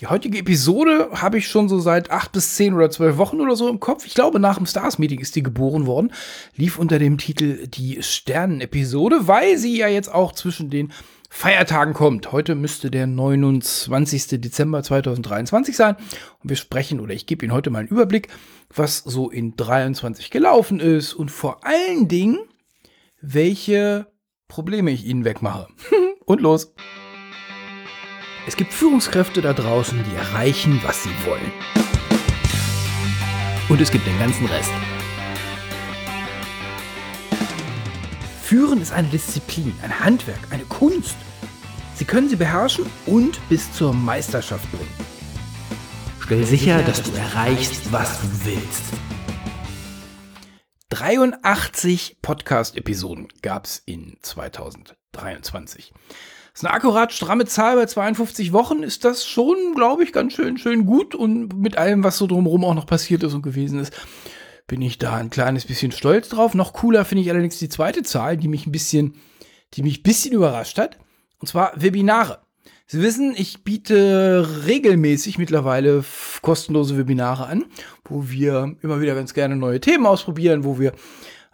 Die heutige Episode habe ich schon so seit acht bis zehn oder zwölf Wochen oder so im Kopf. Ich glaube, nach dem Stars-Meeting ist die geboren worden. Lief unter dem Titel Die Sternen-Episode, weil sie ja jetzt auch zwischen den Feiertagen kommt. Heute müsste der 29. Dezember 2023 sein. Und wir sprechen, oder ich gebe Ihnen heute mal einen Überblick, was so in 23 gelaufen ist und vor allen Dingen, welche Probleme ich Ihnen wegmache. und los! Es gibt Führungskräfte da draußen, die erreichen, was sie wollen. Und es gibt den ganzen Rest. Führen ist eine Disziplin, ein Handwerk, eine Kunst. Sie können sie beherrschen und bis zur Meisterschaft bringen. Stell sicher, dass du erreichst, was du willst. 83 Podcast-Episoden gab es in 2023. Ist eine akkurat stramme Zahl bei 52 Wochen. Ist das schon, glaube ich, ganz schön, schön gut. Und mit allem, was so drumherum auch noch passiert ist und gewesen ist, bin ich da ein kleines bisschen stolz drauf. Noch cooler finde ich allerdings die zweite Zahl, die mich ein bisschen, die mich ein bisschen überrascht hat. Und zwar Webinare. Sie wissen, ich biete regelmäßig mittlerweile kostenlose Webinare an, wo wir immer wieder ganz gerne neue Themen ausprobieren, wo wir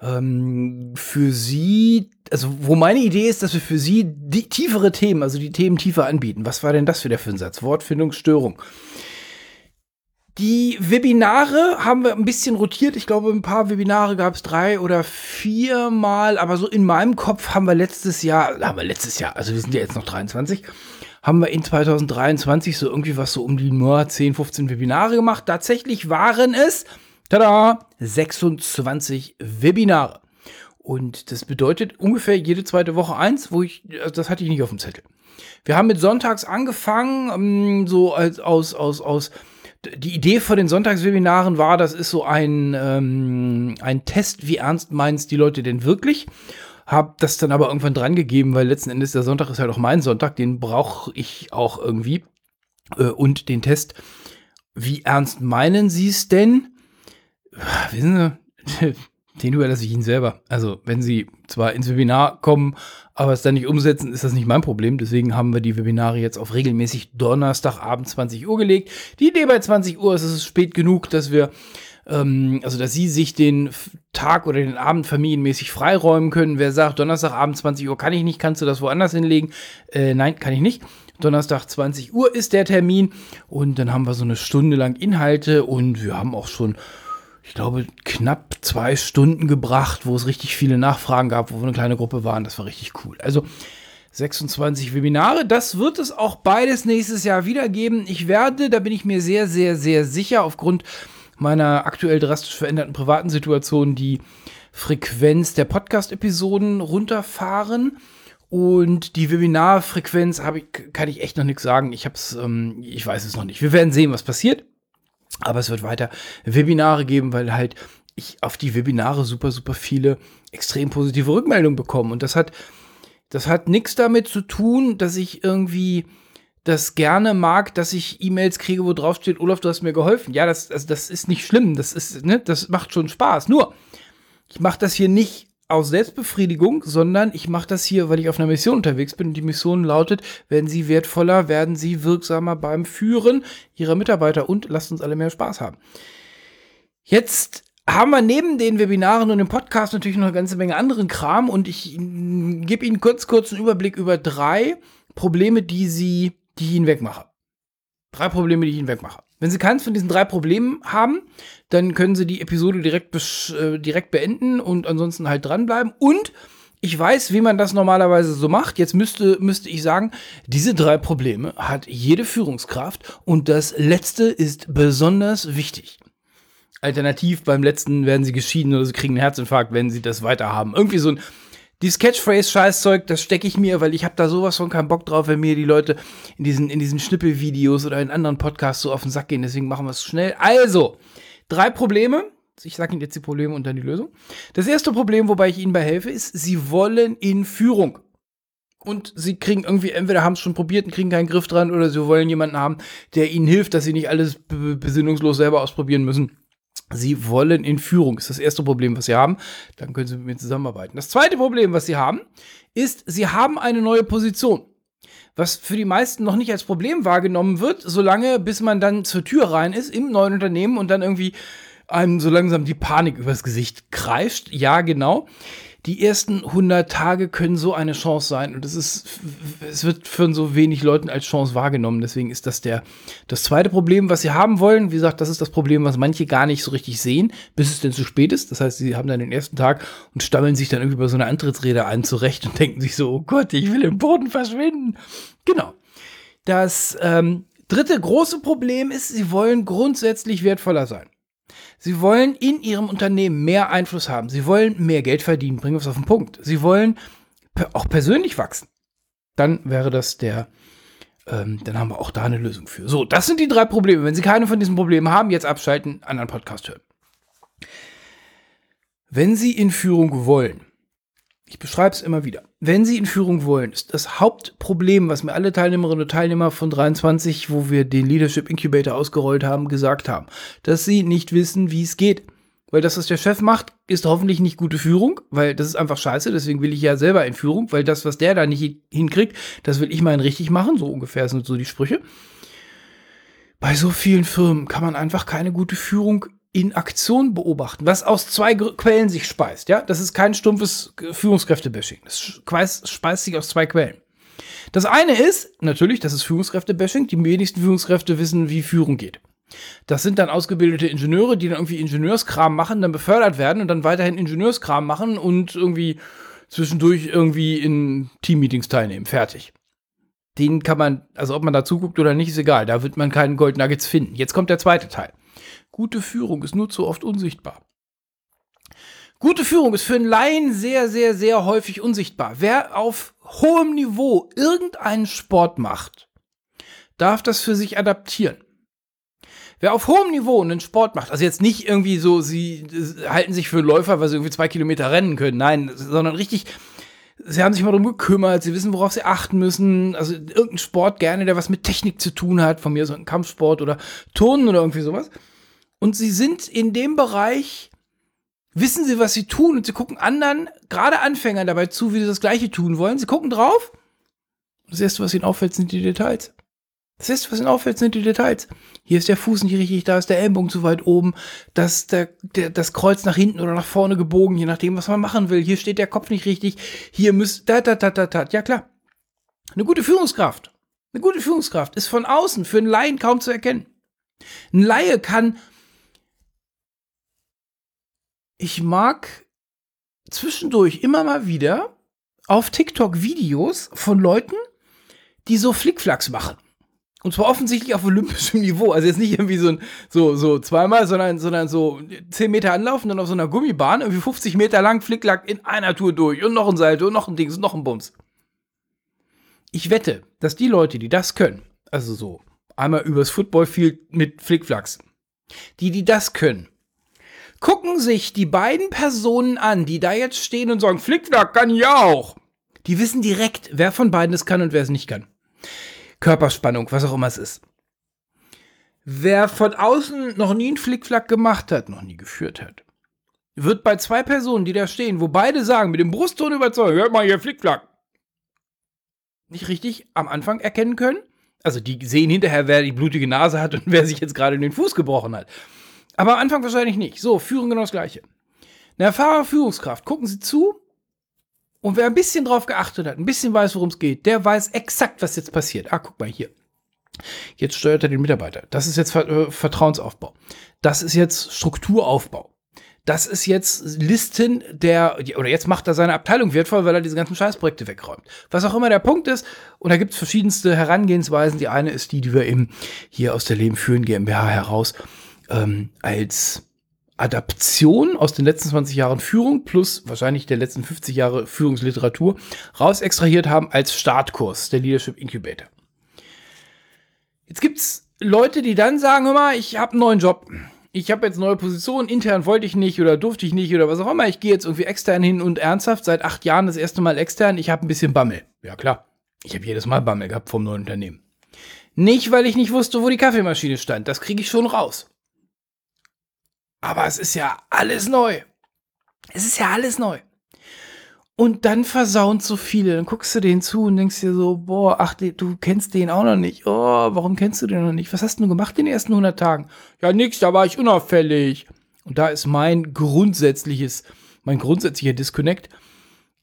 ähm, für Sie, also wo meine Idee ist, dass wir für Sie die tiefere Themen, also die Themen tiefer anbieten. Was war denn das wieder für ein Satz? Wortfindungsstörung. Die Webinare haben wir ein bisschen rotiert. Ich glaube, ein paar Webinare gab es drei oder vier Mal, aber so in meinem Kopf haben wir letztes Jahr, haben wir letztes Jahr, also wir sind ja jetzt noch 23, haben wir in 2023 so irgendwie was so um die nur 10, 15 Webinare gemacht. Tatsächlich waren es tada, 26 Webinare. Und das bedeutet ungefähr jede zweite Woche eins, wo ich, also das hatte ich nicht auf dem Zettel. Wir haben mit Sonntags angefangen, ähm, so als aus, aus, aus, die Idee von den Sonntagswebinaren war, das ist so ein, ähm, ein Test, wie ernst meinst die Leute denn wirklich? Hab das dann aber irgendwann dran gegeben, weil letzten Endes der Sonntag ist halt auch mein Sonntag, den brauche ich auch irgendwie. Äh, und den Test, wie ernst meinen Sie es denn? Wissen Sie, den überlasse ich Ihnen selber. Also, wenn Sie zwar ins Webinar kommen, aber es dann nicht umsetzen, ist das nicht mein Problem. Deswegen haben wir die Webinare jetzt auf regelmäßig Donnerstagabend 20 Uhr gelegt. Die Idee bei 20 Uhr ist, es ist spät genug, dass wir, ähm, also dass Sie sich den Tag oder den Abend familienmäßig freiräumen können. Wer sagt, Donnerstagabend 20 Uhr kann ich nicht, kannst du das woanders hinlegen? Äh, nein, kann ich nicht. Donnerstag 20 Uhr ist der Termin und dann haben wir so eine Stunde lang Inhalte und wir haben auch schon ich glaube, knapp zwei Stunden gebracht, wo es richtig viele Nachfragen gab, wo wir eine kleine Gruppe waren. Das war richtig cool. Also 26 Webinare. Das wird es auch beides nächstes Jahr wieder geben. Ich werde, da bin ich mir sehr, sehr, sehr sicher, aufgrund meiner aktuell drastisch veränderten privaten Situation die Frequenz der Podcast-Episoden runterfahren. Und die Webinarfrequenz ich, kann ich echt noch nichts sagen. Ich hab's, ähm, ich weiß es noch nicht. Wir werden sehen, was passiert. Aber es wird weiter Webinare geben, weil halt ich auf die Webinare super, super viele extrem positive Rückmeldungen bekomme. Und das hat, das hat nichts damit zu tun, dass ich irgendwie das gerne mag, dass ich E-Mails kriege, wo drauf steht, Olaf, du hast mir geholfen. Ja, das, also das ist nicht schlimm. Das ist, ne, das macht schon Spaß. Nur, ich mache das hier nicht aus Selbstbefriedigung, sondern ich mache das hier, weil ich auf einer Mission unterwegs bin. Und die Mission lautet, werden Sie wertvoller, werden Sie wirksamer beim Führen Ihrer Mitarbeiter und lasst uns alle mehr Spaß haben. Jetzt haben wir neben den Webinaren und dem Podcast natürlich noch eine ganze Menge anderen Kram und ich gebe Ihnen kurz, kurz einen Überblick über drei Probleme, die Sie, die ich Ihnen wegmache. Drei Probleme, die ich Ihnen wegmache. Wenn Sie keins von diesen drei Problemen haben, dann können Sie die Episode direkt, äh, direkt beenden und ansonsten halt dranbleiben. Und ich weiß, wie man das normalerweise so macht. Jetzt müsste, müsste ich sagen, diese drei Probleme hat jede Führungskraft und das letzte ist besonders wichtig. Alternativ beim letzten werden sie geschieden oder sie kriegen einen Herzinfarkt, wenn sie das weiterhaben. Irgendwie so ein die Catchphrase-Scheißzeug, das stecke ich mir, weil ich habe da sowas von keinen Bock drauf, wenn mir die Leute in diesen, in diesen Schnippelvideos oder in anderen Podcasts so auf den Sack gehen. Deswegen machen wir es schnell. Also, drei Probleme. Ich sage Ihnen jetzt die Probleme und dann die Lösung. Das erste Problem, wobei ich Ihnen bei helfe, ist, Sie wollen in Führung. Und Sie kriegen irgendwie, entweder haben es schon probiert und kriegen keinen Griff dran, oder Sie wollen jemanden haben, der Ihnen hilft, dass Sie nicht alles besinnungslos selber ausprobieren müssen. Sie wollen in Führung. Das ist das erste Problem, was Sie haben. Dann können Sie mit mir zusammenarbeiten. Das zweite Problem, was Sie haben, ist, Sie haben eine neue Position. was für die meisten noch nicht als Problem wahrgenommen wird, solange bis man dann zur Tür rein ist im neuen Unternehmen und dann irgendwie einem so langsam die Panik übers Gesicht kreischt. Ja, genau die ersten 100 Tage können so eine Chance sein und es ist, es wird von so wenig Leuten als Chance wahrgenommen. Deswegen ist das der, das zweite Problem, was sie haben wollen. Wie gesagt, das ist das Problem, was manche gar nicht so richtig sehen, bis es denn zu spät ist. Das heißt, sie haben dann den ersten Tag und stammeln sich dann irgendwie bei so einer Antrittsrede ein zurecht und denken sich so, oh Gott, ich will im Boden verschwinden. Genau. Das ähm, dritte große Problem ist, sie wollen grundsätzlich wertvoller sein. Sie wollen in ihrem Unternehmen mehr Einfluss haben. Sie wollen mehr Geld verdienen. Bringen wir es auf den Punkt. Sie wollen auch persönlich wachsen. Dann wäre das der, ähm, dann haben wir auch da eine Lösung für. So, das sind die drei Probleme. Wenn Sie keine von diesen Problemen haben, jetzt abschalten, anderen Podcast hören. Wenn Sie in Führung wollen, ich beschreibe es immer wieder. Wenn Sie in Führung wollen, ist das Hauptproblem, was mir alle Teilnehmerinnen und Teilnehmer von 23, wo wir den Leadership Incubator ausgerollt haben, gesagt haben, dass sie nicht wissen, wie es geht. Weil das, was der Chef macht, ist hoffentlich nicht gute Führung, weil das ist einfach scheiße. Deswegen will ich ja selber in Führung, weil das, was der da nicht hinkriegt, das will ich mal richtig machen. So ungefähr sind so die Sprüche. Bei so vielen Firmen kann man einfach keine gute Führung in Aktion beobachten, was aus zwei Quellen sich speist. Ja, das ist kein stumpfes Führungskräftebashing. Das speist, sich aus zwei Quellen. Das eine ist natürlich, das ist Führungskräftebashing. Die wenigsten Führungskräfte wissen, wie Führung geht. Das sind dann ausgebildete Ingenieure, die dann irgendwie Ingenieurskram machen, dann befördert werden und dann weiterhin Ingenieurskram machen und irgendwie zwischendurch irgendwie in Teammeetings teilnehmen. Fertig. Den kann man, also ob man da zuguckt oder nicht, ist egal. Da wird man keinen Gold Nuggets finden. Jetzt kommt der zweite Teil. Gute Führung ist nur zu oft unsichtbar. Gute Führung ist für einen Laien sehr, sehr, sehr häufig unsichtbar. Wer auf hohem Niveau irgendeinen Sport macht, darf das für sich adaptieren. Wer auf hohem Niveau einen Sport macht, also jetzt nicht irgendwie so, sie halten sich für Läufer, weil sie irgendwie zwei Kilometer rennen können, nein, sondern richtig, sie haben sich mal darum gekümmert, sie wissen, worauf sie achten müssen, also irgendein Sport gerne, der was mit Technik zu tun hat, von mir so ein Kampfsport oder Turnen oder irgendwie sowas und sie sind in dem Bereich, wissen sie, was sie tun und sie gucken anderen, gerade Anfängern dabei zu, wie sie das Gleiche tun wollen. Sie gucken drauf. Das erste, was ihnen auffällt, sind die Details. Das erste, was ihnen auffällt, sind die Details. Hier ist der Fuß nicht richtig, da ist der Ellenbogen zu weit oben, das, der, der, das Kreuz nach hinten oder nach vorne gebogen, je nachdem, was man machen will. Hier steht der Kopf nicht richtig. Hier müsste, da, da, da, da, da. Ja, klar. Eine gute Führungskraft. Eine gute Führungskraft ist von außen für einen Laien kaum zu erkennen. Ein Laie kann ich mag zwischendurch immer mal wieder auf TikTok Videos von Leuten, die so Flickflacks machen. Und zwar offensichtlich auf olympischem Niveau. Also jetzt nicht irgendwie so, so, so zweimal, sondern, sondern so 10 Meter anlaufen, dann auf so einer Gummibahn, irgendwie 50 Meter lang Flicklack in einer Tour durch und noch ein Salto und noch ein Dings und noch ein Bums. Ich wette, dass die Leute, die das können, also so einmal übers Footballfield mit Flickflacks, die, die das können, gucken sich die beiden Personen an, die da jetzt stehen und sagen, Flickflack kann ich auch. Die wissen direkt, wer von beiden es kann und wer es nicht kann. Körperspannung, was auch immer es ist. Wer von außen noch nie einen Flickflack gemacht hat, noch nie geführt hat, wird bei zwei Personen, die da stehen, wo beide sagen, mit dem Brustton überzeugen, hört mal hier Flickflack, nicht richtig am Anfang erkennen können. Also die sehen hinterher, wer die blutige Nase hat und wer sich jetzt gerade den Fuß gebrochen hat. Aber am Anfang wahrscheinlich nicht. So, Führung genau das Gleiche. Eine erfahrene Führungskraft, gucken Sie zu. Und wer ein bisschen drauf geachtet hat, ein bisschen weiß, worum es geht, der weiß exakt, was jetzt passiert. Ah, guck mal hier. Jetzt steuert er den Mitarbeiter. Das ist jetzt äh, Vertrauensaufbau. Das ist jetzt Strukturaufbau. Das ist jetzt Listen der, oder jetzt macht er seine Abteilung wertvoll, weil er diese ganzen Scheißprojekte wegräumt. Was auch immer der Punkt ist. Und da gibt es verschiedenste Herangehensweisen. Die eine ist die, die wir eben hier aus der Leben führen GmbH heraus ähm, als Adaption aus den letzten 20 Jahren Führung plus wahrscheinlich der letzten 50 Jahre Führungsliteratur raus extrahiert haben als Startkurs der Leadership Incubator. Jetzt gibt's Leute, die dann sagen, hör mal, ich habe einen neuen Job. Ich habe jetzt neue Positionen, intern wollte ich nicht oder durfte ich nicht oder was auch immer. Ich gehe jetzt irgendwie extern hin und ernsthaft seit acht Jahren das erste Mal extern. Ich habe ein bisschen Bammel. Ja klar, ich habe jedes Mal Bammel gehabt vom neuen Unternehmen. Nicht, weil ich nicht wusste, wo die Kaffeemaschine stand. Das kriege ich schon raus. Aber es ist ja alles neu. Es ist ja alles neu. Und dann versaunt so viele. Dann guckst du denen zu und denkst dir so, boah, ach, du kennst den auch noch nicht. Oh, warum kennst du den noch nicht? Was hast du gemacht in den ersten 100 Tagen? Ja, nix, da war ich unauffällig. Und da ist mein grundsätzliches, mein grundsätzlicher Disconnect.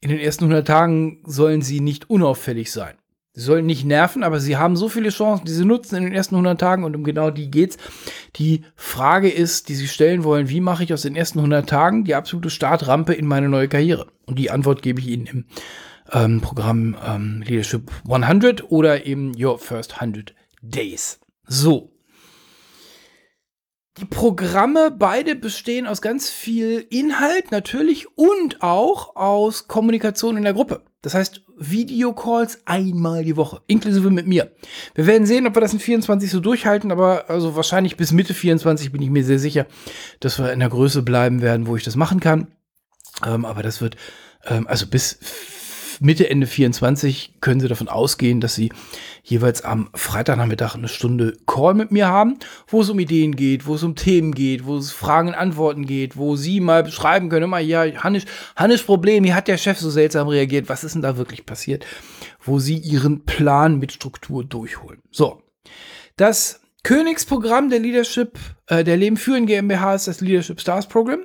In den ersten 100 Tagen sollen sie nicht unauffällig sein. Sie sollen nicht nerven, aber sie haben so viele Chancen, die sie nutzen in den ersten 100 Tagen und um genau die geht's. Die Frage ist, die sie stellen wollen, wie mache ich aus den ersten 100 Tagen die absolute Startrampe in meine neue Karriere? Und die Antwort gebe ich Ihnen im ähm, Programm ähm, Leadership 100 oder eben Your First 100 Days. So. Die Programme beide bestehen aus ganz viel Inhalt natürlich und auch aus Kommunikation in der Gruppe. Das heißt, Videocalls einmal die Woche, inklusive mit mir. Wir werden sehen, ob wir das in 24 so durchhalten, aber also wahrscheinlich bis Mitte 24 bin ich mir sehr sicher, dass wir in der Größe bleiben werden, wo ich das machen kann. Ähm, aber das wird, ähm, also bis Mitte, Ende 24 können Sie davon ausgehen, dass Sie jeweils am Freitagnachmittag eine Stunde Call mit mir haben, wo es um Ideen geht, wo es um Themen geht, wo es Fragen und Antworten geht, wo Sie mal beschreiben können, immer, ja, Hannes, Hannes Problem, hier hat der Chef so seltsam reagiert, was ist denn da wirklich passiert, wo Sie Ihren Plan mit Struktur durchholen. So. Das Königsprogramm der Leadership, äh, der Leben führen GmbH ist das Leadership Stars Program.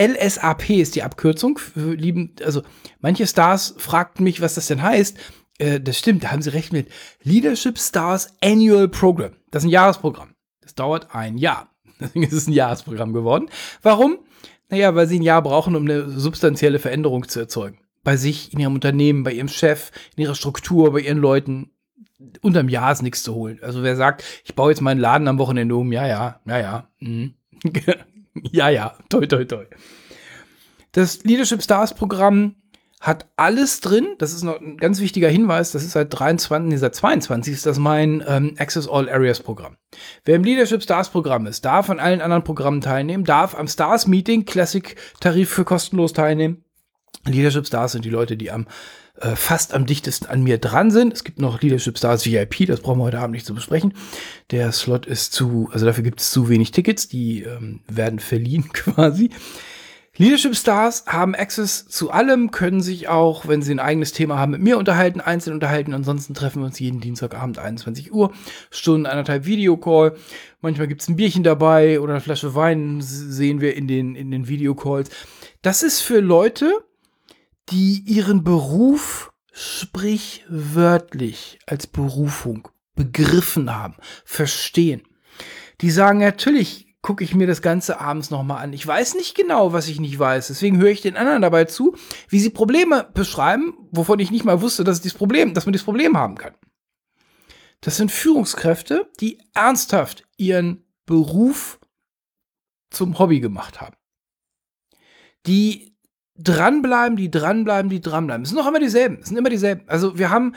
LSAP ist die Abkürzung. Lieben, also manche Stars fragten mich, was das denn heißt. Äh, das stimmt, da haben sie recht mit. Leadership Stars Annual Program. Das ist ein Jahresprogramm. Das dauert ein Jahr. Deswegen ist es ein Jahresprogramm geworden. Warum? Naja, weil sie ein Jahr brauchen, um eine substanzielle Veränderung zu erzeugen. Bei sich, in ihrem Unternehmen, bei ihrem Chef, in ihrer Struktur, bei ihren Leuten, unterm Jahr ist nichts zu holen. Also wer sagt, ich baue jetzt meinen Laden am Wochenende um, ja, ja, ja, ja. Mhm. ja, ja, toi, toi, toi. Das Leadership Stars Programm hat alles drin. Das ist noch ein ganz wichtiger Hinweis. Das ist seit 23, nee, seit 22 ist das mein ähm, Access All Areas Programm. Wer im Leadership Stars Programm ist, darf an allen anderen Programmen teilnehmen, darf am Stars Meeting Classic Tarif für kostenlos teilnehmen. Leadership Stars sind die Leute, die am äh, fast am dichtesten an mir dran sind. Es gibt noch Leadership Stars VIP, das brauchen wir heute Abend nicht zu besprechen. Der Slot ist zu, also dafür gibt es zu wenig Tickets, die ähm, werden verliehen quasi. Leadership Stars haben Access zu allem, können sich auch, wenn sie ein eigenes Thema haben, mit mir unterhalten, einzeln unterhalten. Ansonsten treffen wir uns jeden Dienstagabend 21 Uhr, Stunden, anderthalb Videocall. Manchmal gibt es ein Bierchen dabei oder eine Flasche Wein sehen wir in den, in den Videocalls. Das ist für Leute, die ihren Beruf sprichwörtlich als Berufung begriffen haben, verstehen. Die sagen, natürlich gucke ich mir das Ganze abends nochmal an. Ich weiß nicht genau, was ich nicht weiß. Deswegen höre ich den anderen dabei zu, wie sie Probleme beschreiben, wovon ich nicht mal wusste, dass, dieses Problem, dass man dieses Problem haben kann. Das sind Führungskräfte, die ernsthaft ihren Beruf zum Hobby gemacht haben. Die dranbleiben, die dranbleiben, die dranbleiben. Es sind noch immer dieselben. Es sind immer dieselben. Also wir haben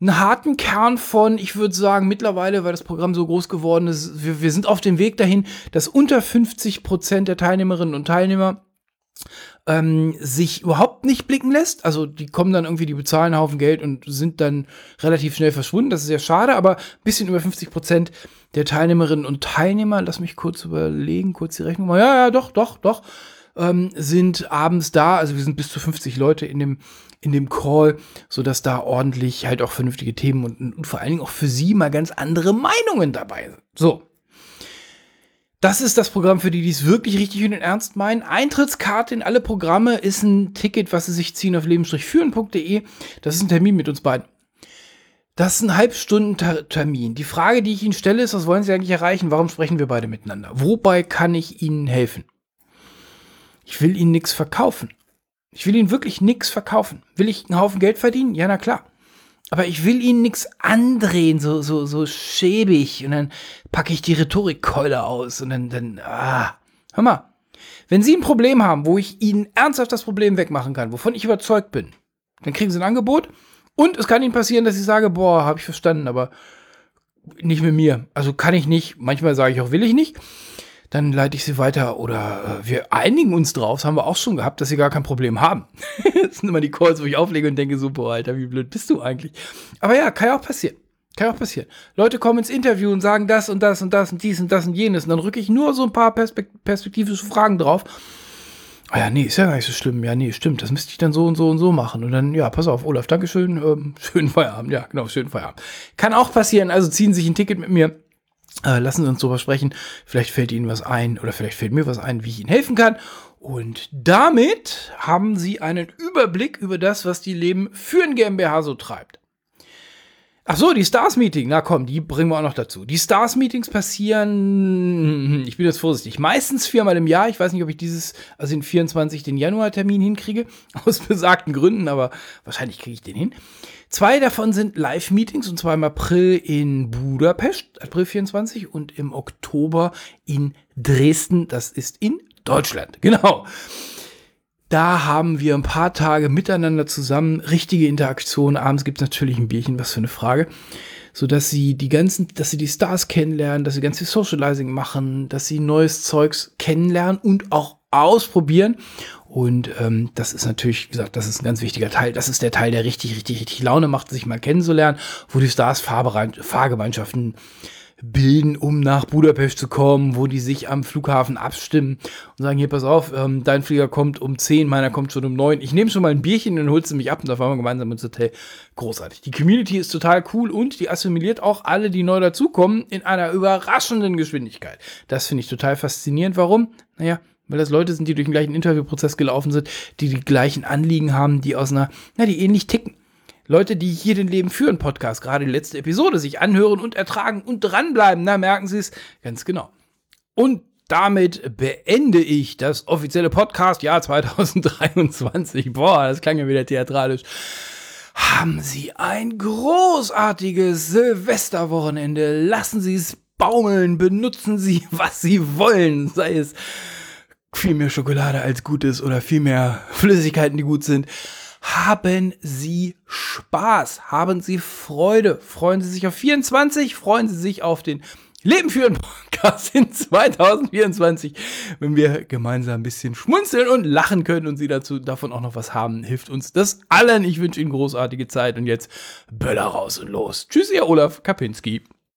einen harten Kern von, ich würde sagen, mittlerweile, weil das Programm so groß geworden ist, wir, wir sind auf dem Weg dahin, dass unter 50 Prozent der Teilnehmerinnen und Teilnehmer ähm, sich überhaupt nicht blicken lässt. Also die kommen dann irgendwie, die bezahlen einen Haufen Geld und sind dann relativ schnell verschwunden. Das ist sehr schade, aber ein bisschen über 50 Prozent der Teilnehmerinnen und Teilnehmer, lass mich kurz überlegen, kurz die Rechnung mal. Ja, ja, doch, doch, doch ähm, sind abends da. Also wir sind bis zu 50 Leute in dem, in dem Call, sodass da ordentlich halt auch vernünftige Themen und, und vor allen Dingen auch für Sie mal ganz andere Meinungen dabei sind. So. Das ist das Programm für die, die es wirklich richtig und ernst meinen. Eintrittskarte in alle Programme ist ein Ticket, was Sie sich ziehen auf leben-führen.de. Das ist ein Termin mit uns beiden. Das ist ein Halbstunden-Termin. Die Frage, die ich Ihnen stelle, ist, was wollen Sie eigentlich erreichen? Warum sprechen wir beide miteinander? Wobei kann ich Ihnen helfen? Ich will ihnen nichts verkaufen. Ich will ihnen wirklich nichts verkaufen. Will ich einen Haufen Geld verdienen? Ja, na klar. Aber ich will ihnen nichts andrehen, so, so, so schäbig. Und dann packe ich die Rhetorikkeule aus und dann, dann, ah. Hör mal. Wenn Sie ein Problem haben, wo ich Ihnen ernsthaft das Problem wegmachen kann, wovon ich überzeugt bin, dann kriegen Sie ein Angebot. Und es kann Ihnen passieren, dass ich sage, boah, habe ich verstanden, aber nicht mit mir. Also kann ich nicht. Manchmal sage ich auch, will ich nicht dann leite ich sie weiter oder äh, wir einigen uns drauf, das haben wir auch schon gehabt, dass sie gar kein Problem haben. das sind immer die Calls, wo ich auflege und denke, boah, Alter, wie blöd bist du eigentlich? Aber ja, kann ja auch passieren. Kann ja auch passieren. Leute kommen ins Interview und sagen das und das und das und dies und das und jenes und dann rücke ich nur so ein paar Perspekt perspektivische Fragen drauf Ah ja, nee, ist ja gar nicht so schlimm. Ja, nee, stimmt. Das müsste ich dann so und so und so machen. Und dann, ja, pass auf, Olaf, Dankeschön. Ähm, schönen Feierabend. Ja, genau, schönen Feierabend. Kann auch passieren. Also ziehen sich ein Ticket mit mir. Äh, lassen Sie uns drüber sprechen. Vielleicht fällt Ihnen was ein oder vielleicht fällt mir was ein, wie ich Ihnen helfen kann. Und damit haben Sie einen Überblick über das, was die Leben für ein GmbH so treibt. Ach so, die Stars-Meeting, na komm, die bringen wir auch noch dazu. Die Stars-Meetings passieren, ich bin jetzt vorsichtig, meistens viermal im Jahr. Ich weiß nicht, ob ich dieses, also den 24. den Januar-Termin hinkriege, aus besagten Gründen, aber wahrscheinlich kriege ich den hin. Zwei davon sind Live-Meetings, und zwar im April in Budapest, April 24, und im Oktober in Dresden, das ist in Deutschland, genau. Da haben wir ein paar Tage miteinander zusammen, richtige Interaktion. Abends gibt es natürlich ein Bierchen, was für eine Frage. So dass sie die ganzen, dass sie die Stars kennenlernen, dass sie ganz viel Socializing machen, dass sie neues Zeugs kennenlernen und auch ausprobieren. Und ähm, das ist natürlich, wie gesagt, das ist ein ganz wichtiger Teil. Das ist der Teil, der richtig, richtig, richtig Laune macht, sich mal kennenzulernen, wo die Stars Fahrgemeinschaften bilden, um nach Budapest zu kommen, wo die sich am Flughafen abstimmen und sagen, hier, pass auf, ähm, dein Flieger kommt um 10, meiner kommt schon um 9. Ich nehme schon mal ein Bierchen, dann holst du mich ab und da fahren wir gemeinsam ins Hotel. Großartig. Die Community ist total cool und die assimiliert auch alle, die neu dazukommen, in einer überraschenden Geschwindigkeit. Das finde ich total faszinierend. Warum? Naja, weil das Leute sind, die durch den gleichen Interviewprozess gelaufen sind, die die gleichen Anliegen haben, die aus einer, na, die ähnlich ticken. Leute, die hier den Leben führen Podcast, gerade die letzte Episode, sich anhören und ertragen und dranbleiben, da merken Sie es ganz genau. Und damit beende ich das offizielle Podcast-Jahr 2023. Boah, das klang ja wieder theatralisch. Haben Sie ein großartiges Silvesterwochenende. Lassen Sie es baumeln. Benutzen Sie, was Sie wollen. Sei es viel mehr Schokolade als gut ist oder viel mehr Flüssigkeiten, die gut sind haben Sie Spaß, haben Sie Freude, freuen Sie sich auf 24, freuen Sie sich auf den Leben führen Podcast in 2024, wenn wir gemeinsam ein bisschen schmunzeln und lachen können und Sie dazu davon auch noch was haben, hilft uns das allen. Ich wünsche Ihnen großartige Zeit und jetzt Böller raus und los. Tschüss, Ihr Olaf Kapinski.